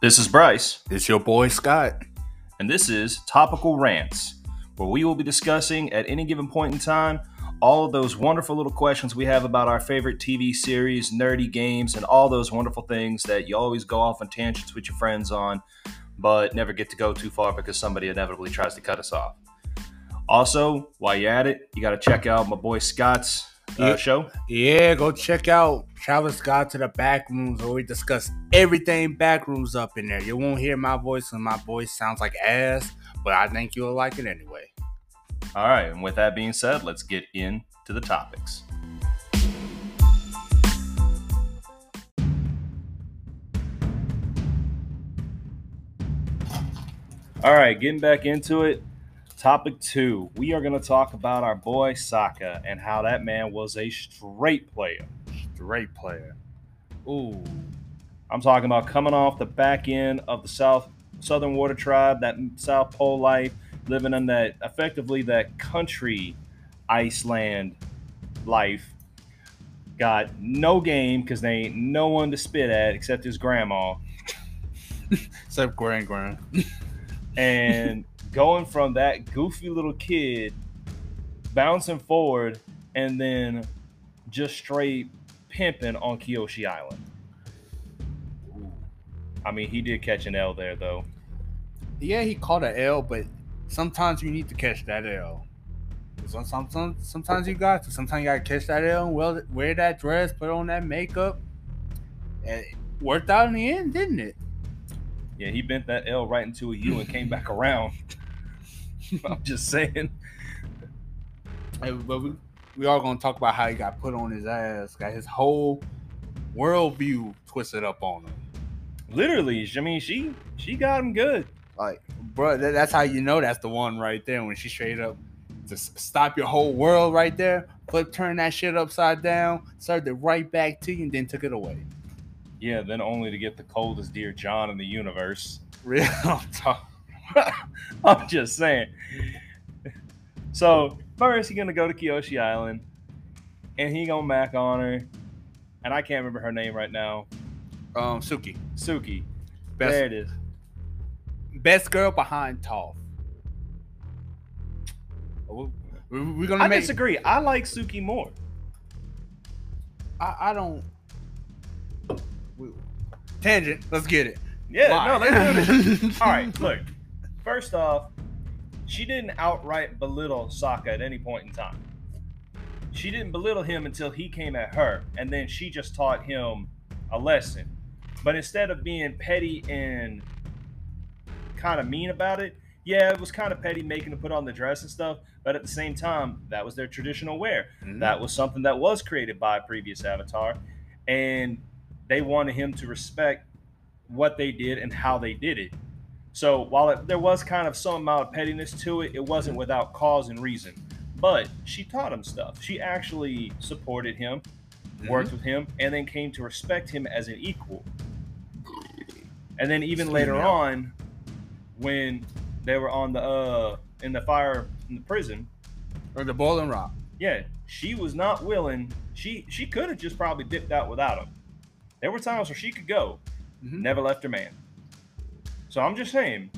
This is Bryce, It's your boy Scott. and this is Topical Rants, where we will be discussing at any given point in time all of those wonderful little questions we have about our favorite TV series, nerdy games, and all those wonderful things that you always go off on tangents with your friends on, but never get to go too far because somebody inevitably tries to cut us off. Also, while you're at it, you got to check out my boy Scott's uh, Yeah. show. Yeah, go check out Travis Scott to the back rooms where we discuss everything backrooms up in there. You won't hear my voice and my voice sounds like ass, but I think you'll like it anyway. All right, and with that being said, let's get into the topics. All right, getting back into it. Topic two, we are going to talk about our boy Sokka and how that man was a straight player. Straight player. Ooh. I'm talking about coming off the back end of the South Southern Water Tribe, that South Pole life, living in that effectively that country Iceland life. Got no game because they ain't no one to spit at except his grandma. Except Grand Grand. And going from that goofy little kid bouncing forward and then just straight pimping on Kyoshi Island. I mean, he did catch an L there though. Yeah, he caught an L, but sometimes you need to catch that L. Some, some, some, sometimes you got to. Sometimes you got to catch that L and well, wear that dress, put on that makeup. And it worked out in the end, didn't it? Yeah, he bent that L right into a U and came back around. I'm just saying. Hey, but we, we are going to talk about how he got put on his ass, got his whole worldview twisted up on him. Literally, I mean, she she got him good. Like, bro, that, that's how you know that's the one right there when she straight up just stop your whole world right there, flip, turn that shit upside down, served it right back to you, and then took it away. Yeah, then only to get the coldest dear John in the universe. Real talk. I'm just saying. So first, he gonna go to Kyoshi Island, and he gonna mac on her, and I can't remember her name right now. Um, Suki, Suki. best There it is. best girl behind Toph. We- We're gonna I make. disagree. I like Suki more. I, I don't. We- Tangent. Let's get it. Yeah, Why? no, let's do this. All right, look. First off, she didn't outright belittle Sokka at any point in time. She didn't belittle him until he came at her, and then she just taught him a lesson. But instead of being petty and kind of mean about it, yeah, it was kind of petty making him put on the dress and stuff. But at the same time, that was their traditional wear. Mhm. That was something that was created by a previous avatar, and they wanted him to respect what they did and how they did it. So while it, there was kind of some amount of pettiness to it, it wasn't without cause and reason. But she taught him stuff. She actually supported him, worked with him, and then came to respect him as an equal. And then even later on, when they were on the uh in the fire in the prison, or the Boiling Rock. yeah, she was not willing. She she could have just probably dipped out without him. There were times where she could go, Mhm. never left her man. So I'm just saying,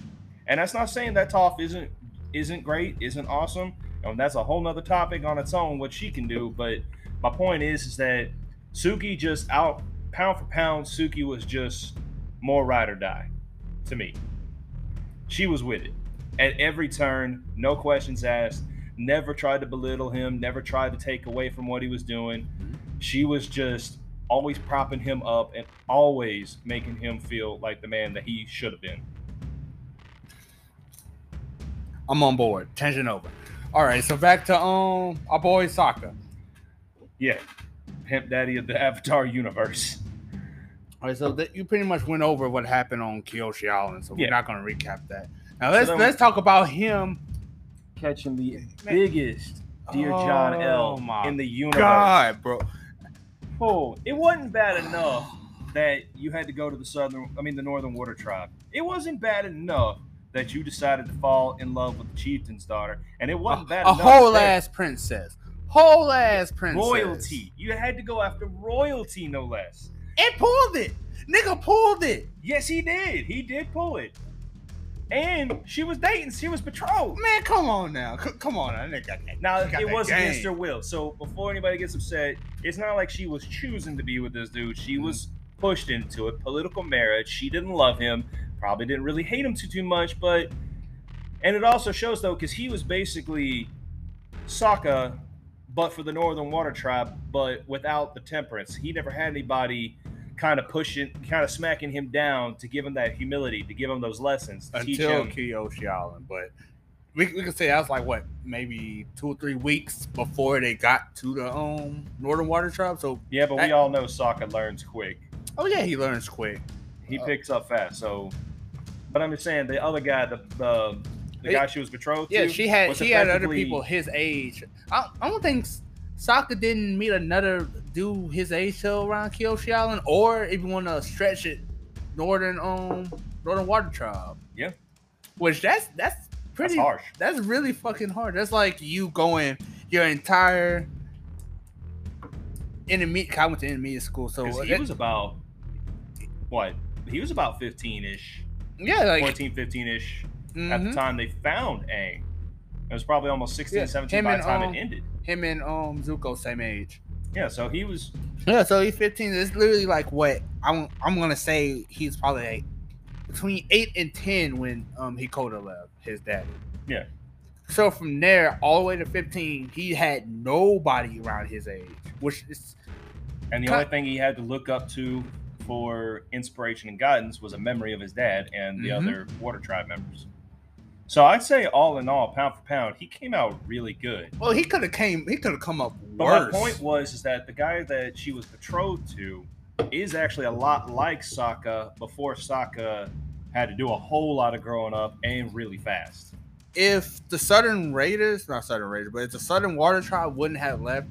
and that's not saying that Toph isn't isn't great, isn't awesome, and that's a whole nother topic on its own what she can do. But my point is, is that Suki just out pound for pound, Suki was just more ride or die to me. She was with it at every turn, no questions asked. Never tried to belittle him. Never tried to take away from what he was doing. She was just always propping him up and always making him feel like the man that he should have been. I'm on board. Tension over. All right, so back to um our boy Sokka. Yeah, pimp daddy of the Avatar universe. All right, so that you pretty much went over what happened on Kyoshi Island, so we're not going to recap that. Now let's then- let's talk about him. Catching the Man. biggest Dear John Oh L in the universe. God, bro. Oh, it wasn't bad enough that you had to go to the southern, I mean, the Northern Water Tribe. It wasn't bad enough that you decided to fall in love with the chieftain's daughter, and it wasn't bad a enough. whole that- ass princess. Whole ass princess. royalty. You had to go after royalty, no less. and pulled it. Nigga pulled it. Yes, he did. He did pull it. And she was dating. She was betrothed. Man, come on now. C- come on now. Nigga got that- Now it was game. against her will. So before anybody gets upset, it's not like she was choosing to be with this dude. She Mm-hmm. was pushed into it. Political marriage. She didn't love him. Probably didn't really hate him too too much. But and it also shows though because he was basically Sokka, but for the Northern Water Tribe, but without the temperance. He never had anybody kind of pushing, kind of smacking him down to give him that humility, to give him those lessons, until him. Kyoshi Island. But we, we could say that was like what, maybe two or three weeks before they got to the um Northern Water Tribe. So Yeah, but we all know Sokka learns quick. oh yeah, he learns quick. He Uh, picks up fast. So, but I'm just saying the other guy, the the, the It- guy she was betrothed to Yeah, to, she had she had other people his age. I, I don't think Sokka didn't meet another dude his age till around Kyoshi Island, or if you want to stretch it, Northern um Northern Water Tribe. Yeah. which that's that's pretty That's harsh. That's really fucking hard. That's like you going your entire intermediate. I went to intermediate school, so he it- was about what? He was about 15 ish, yeah, like 14, 15 ish at the mhm. time they found Aang. It was probably almost 16, Yeah, 17 him by the time um, it ended. him and um Zuko same age. Yeah, so he was Yeah, so he's 15. It's literally like what I'm. I'm gonna say he's probably like between eight and ten when um Hakoda left his daddy. Yeah. So from there all the way to 15, he had nobody around his age, which is And the only thing he had to look up to for inspiration and guidance was a memory of his dad and the Mhm. other Water Tribe members. So I'd say, all in all, pound for pound, he came out really good. well, he could have came. He could have come up worse. But my point was is that the guy that she was betrothed to is actually a lot like Sokka before Sokka had to do a whole lot of growing up and really fast. if the Southern Raiders, not Southern Raiders, but if the Southern Water Tribe wouldn't have left,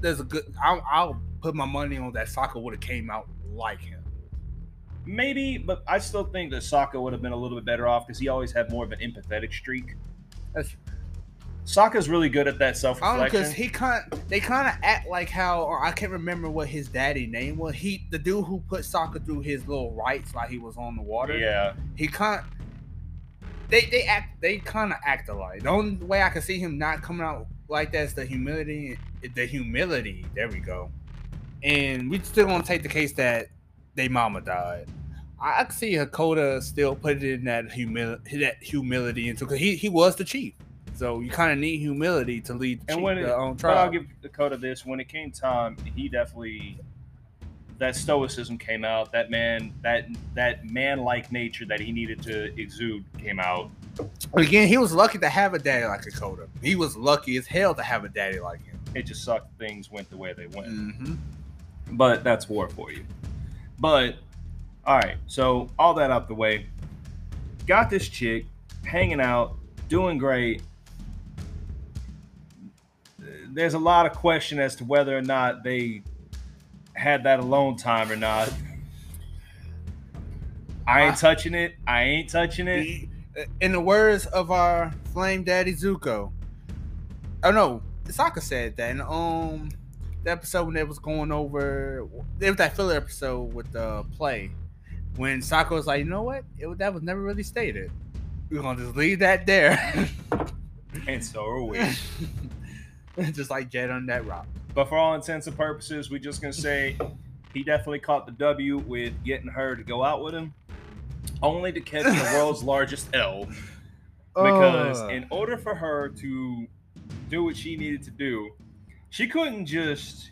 there's a good. I'll, I'll put my money on that Sokka would have came out like him. Maybe, but I still think that Sokka would have been a little bit better off because he always had more of an empathetic streak. That's Sokka's really good at that self I because reflection. Oh, he kind they kind of act like how or I can't remember what his daddy name was. He the dude who put Sokka through his little rites while he was on the water. Yeah, He kind they they act they kind of act alike. The only way I can see him not coming out like that is the humility. The humility. There we go. And we still gonna take the case that they mama died. I, see Hakoda still put it in that humil that humility into because he he was the chief. So you kind of need humility to lead the and chief, when it, but I'll give Hakoda this. When it came time, he definitely that stoicism came out. That man, that that man like nature that he needed to exude came out. But again, he was lucky to have a daddy like Hakoda. He was lucky as hell to have a daddy like him. It just sucked. Things went the way they went. Mm-hmm. But that's war for you. But all right, so all that out the way, got this chick hanging out, doing great. There's a lot of question as to whether or not they had that alone time or not. I ain't touching it. I ain't touching it. In the words of our flame daddy Zuko, oh no, Sokka said that in um the episode when they was going over there was that filler episode with the play when Sokka was like, you know what, it, that was never really stated. We're gonna just leave that there, And so are we. just like Jet on that rock. But for all intents and purposes, we're just gonna say he definitely caught the W with getting her to go out with him, only to catch the world's largest L. Uh. Because Ugh. in order for her to do what she needed to do, she couldn't just,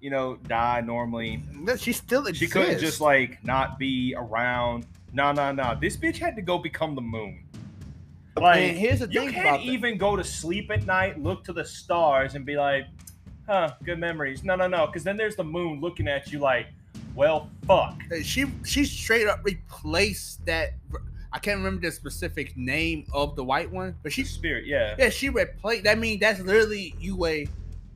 you know, die normally. But she still She couldn't just like not be around. No, no, no. This bitch had to go become the moon. Like and here's the you thing can't about that. even go to sleep at night, look to the stars, and be like, "Huh, good memories." No, no, no, because then there's the moon looking at you like, "Well, fuck." she she straight up replaced that. I can't remember the specific name of the white one, but she She's spirit, yeah. yeah she replaced. That means that's literally Yue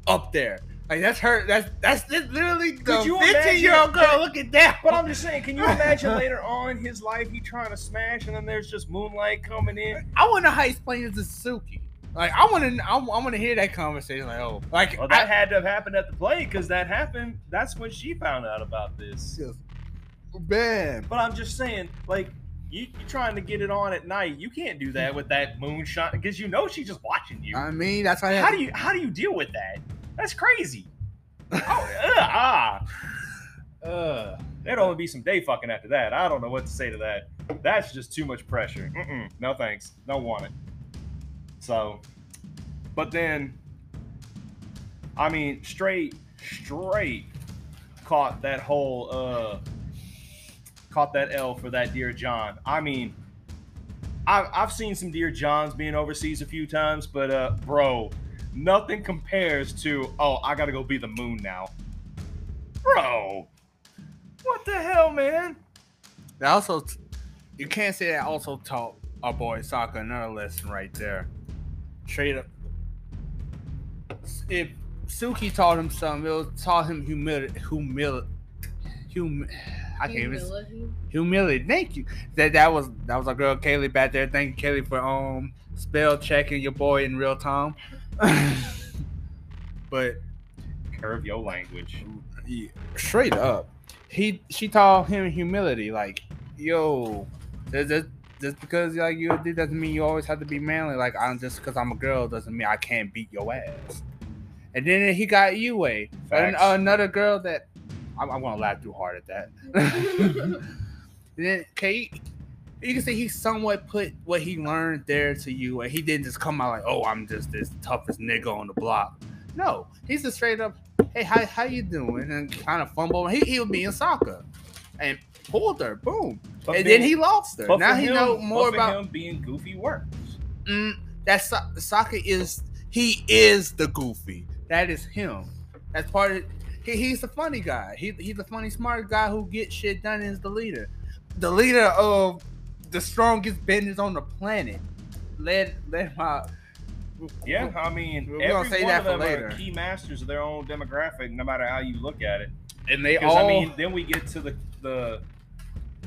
up there. Like that's her. That's that's literally the fifteen year old girl. Look at that. But I'm just saying, can you imagine later on his life he trying to smash, and then there's just moonlight coming in? I wonder how he's playing as a Suzuki. Like I want to, I, want to hear that conversation. Like, oh, like Well, that I, had to have happened at the play because that happened. That's when she found out about this. Yes. man. But I'm just saying, like, you, you trying to get it on at night. You can't do that with that moonshot because you know she's just watching you. I mean, that's why. How do you how do you deal with that? That's crazy. Oh, ugh, ah, Uh, there'd only be some day fucking after that. I don't know what to say to that. That's just too much pressure. Mm-mm, no thanks. Don't want it. So, but then, I mean, straight, straight caught that whole, uh, caught that L for that Dear John. I mean, I've, I've seen some Dear Johns being overseas a few times, but, uh, bro, nothing compares to, oh, I gotta go be the moon now. Bro, what the hell, man? that also, you can't say that also taught our boy Sokka another lesson right there. Straight up, if Suki taught him something, it was taught him humility, humility, hum. I can't even Humility. humility. Thank you. That that was that was our girl Kaylee back there. Thank you, Kaylee, for um spell checking your boy in real time. but Curve your language. yeah, straight up, he she taught him humility. Like, yo, just, just, just because like you did doesn't mean you always have to be manly. Like, I'm just because I'm a girl doesn't mean I can't beat your ass. And then he got Yue, an, another girl that I'm, I'm gonna laugh too hard at that. then okay, you can say he somewhat put what he learned there to you, and he didn't just come out like, "Oh, I'm just this toughest nigga on the block." No, he's just straight up, "Hey, how how you doing?" and kind of fumble. He he was being Sokka, and pulled her, boom, But and being- then he lost her. Now he him- know more about him being goofy works. mm, that so- Sokka is he is the goofy. That is him. That's part of. He, he's the funny guy. He, he's the funny, smart guy who gets shit done. and Is the leader, the leader of the strongest benders on the planet. Led led by. Yeah, I mean, We're every gonna say one that of for them later. are key masters of their own demographic, no matter how you look at it. and they Because all. I mean, then we get to the the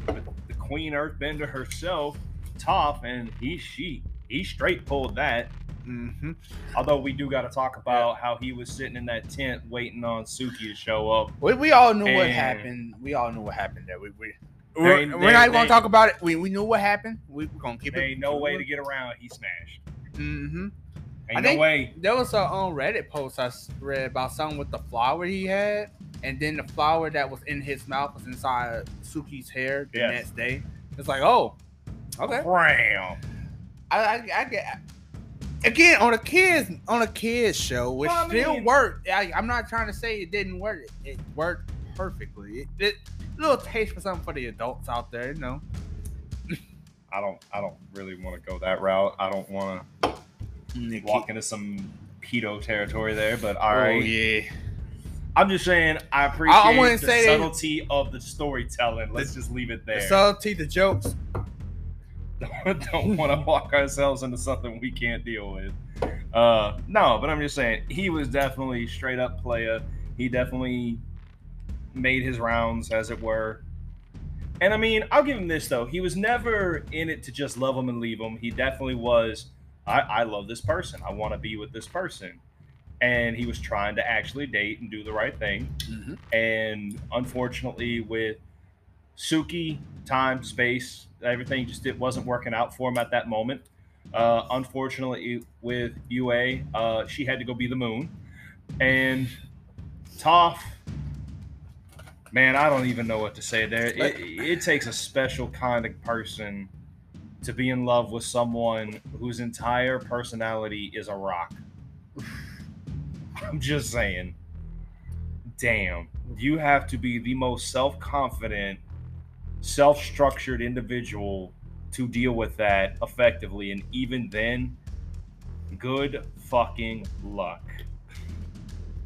the, Queen Earthbender herself, Toph, and he she he straight pulled that. Mm-hmm. Although we do got to talk about how he was sitting in that tent waiting on Suki to show up. We, we all knew what happened. We all knew what happened there. We, we, There we're, ain't- we're not going to talk about it. We, we knew what happened. We, we're going to keep There it. ain't no way to get around. He smashed. Mm-hmm. Ain't I no way. There was a on Reddit post I read about something with the flower he had, and then the flower that was in his mouth was inside Suki's hair the Yes. next day. It's like, oh, okay. Bam. I, I, I get again on a kids on a kids show, which Well, I still worked. I, I'm not trying to say it didn't work. It, it worked perfectly. It, it little taste for something for the adults out there, you know. I don't. I don't really want to go that route. I don't want to walk into some pedo territory there. But all right. Oh yeah. I'm just saying. I appreciate I wouldn't the say subtlety of the storytelling. Let's just leave it there. The subtlety, the jokes. don't want to walk ourselves into something we can't deal with. Uh, no, but I'm just saying he was definitely straight up player. He definitely made his rounds, as it were. And I mean, I'll give him this though. He was never in it to just love him and leave him. He definitely was. I, I love this person. I want to be with this person. And he was trying to actually date and do the right thing. And unfortunately, with Suki, time, space, everything just it wasn't working out for him at that moment. Uh, unfortunately, with Yue, uh, she had to go be the moon, and Toph. Man, I don't even know what to say there. It, it takes a special kind of person to be in love with someone whose entire personality is a rock. I'm just saying. Damn, you have to be the most self confident, self structured individual to deal with that effectively. And even then, good fucking luck.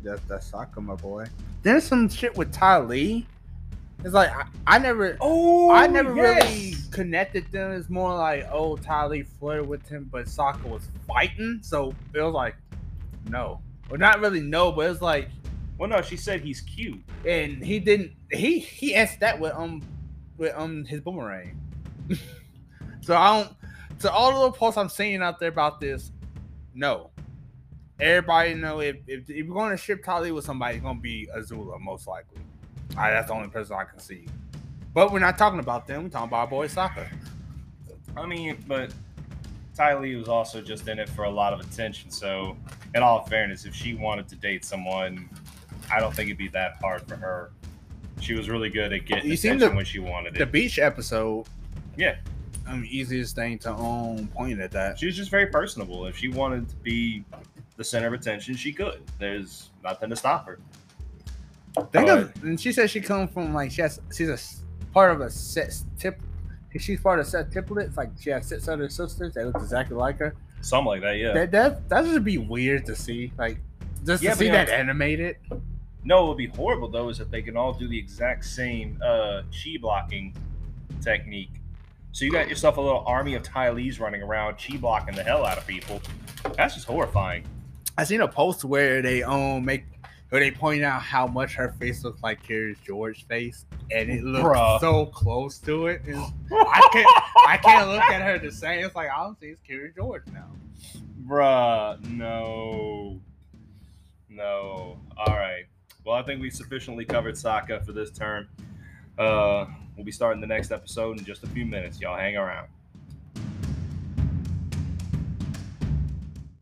That's that's Sokka, my boy. Then some shit with Ty Lee. It's like I, I never, Oh, I never really connected them. It's more like, oh, Ty Lee flirted with him, but Sokka was fighting, so it was like, no, well, not really no, but it's like, Well, no, she said he's cute. and he didn't. He he asked that with um with um his boomerang. so I don't. So all the little posts I'm seeing out there about this, No. Everybody know if, if, if you're going to ship Ty Lee with somebody, it's going to be Azula, most likely. I, that's the only person I can see. But we're not talking about them. We're talking about our boy Sokka. I mean, but Ty Lee was also just in it for a lot of attention. So, in all fairness, if she wanted to date someone, I don't think it'd be that hard for her. She was really good at getting You attention the- when she wanted it. The beach episode, Yeah, I mean, easiest thing to own point at that. she was just very personable. If she wanted to be the center of attention, she could. There's nothing to stop her. Think But- of, and she said she comes from like she has, she's a part of a set tip. She's part of set triplets. Like she has six other sisters that look exactly like her. Something like that, yeah. That that that would be weird to see. Like just Yeah, to see that animated. No, it would be horrible though is if they can all do the exact same uh, chi blocking technique. So you got yourself a little army of Ty Lees running around chi blocking the hell out of people. That's just horrifying. I seen a post where they um make where they point out how much her face looks like Curious George's face, and it looks Bruh. so close to it. It's- I can't I can't look at her the same. It's like I don't see it's Curious George now. Bruh, no. No. All right. Well, I think we sufficiently covered Sokka for this term. Uh, we'll be starting the next episode in just a few minutes. Y'all hang around.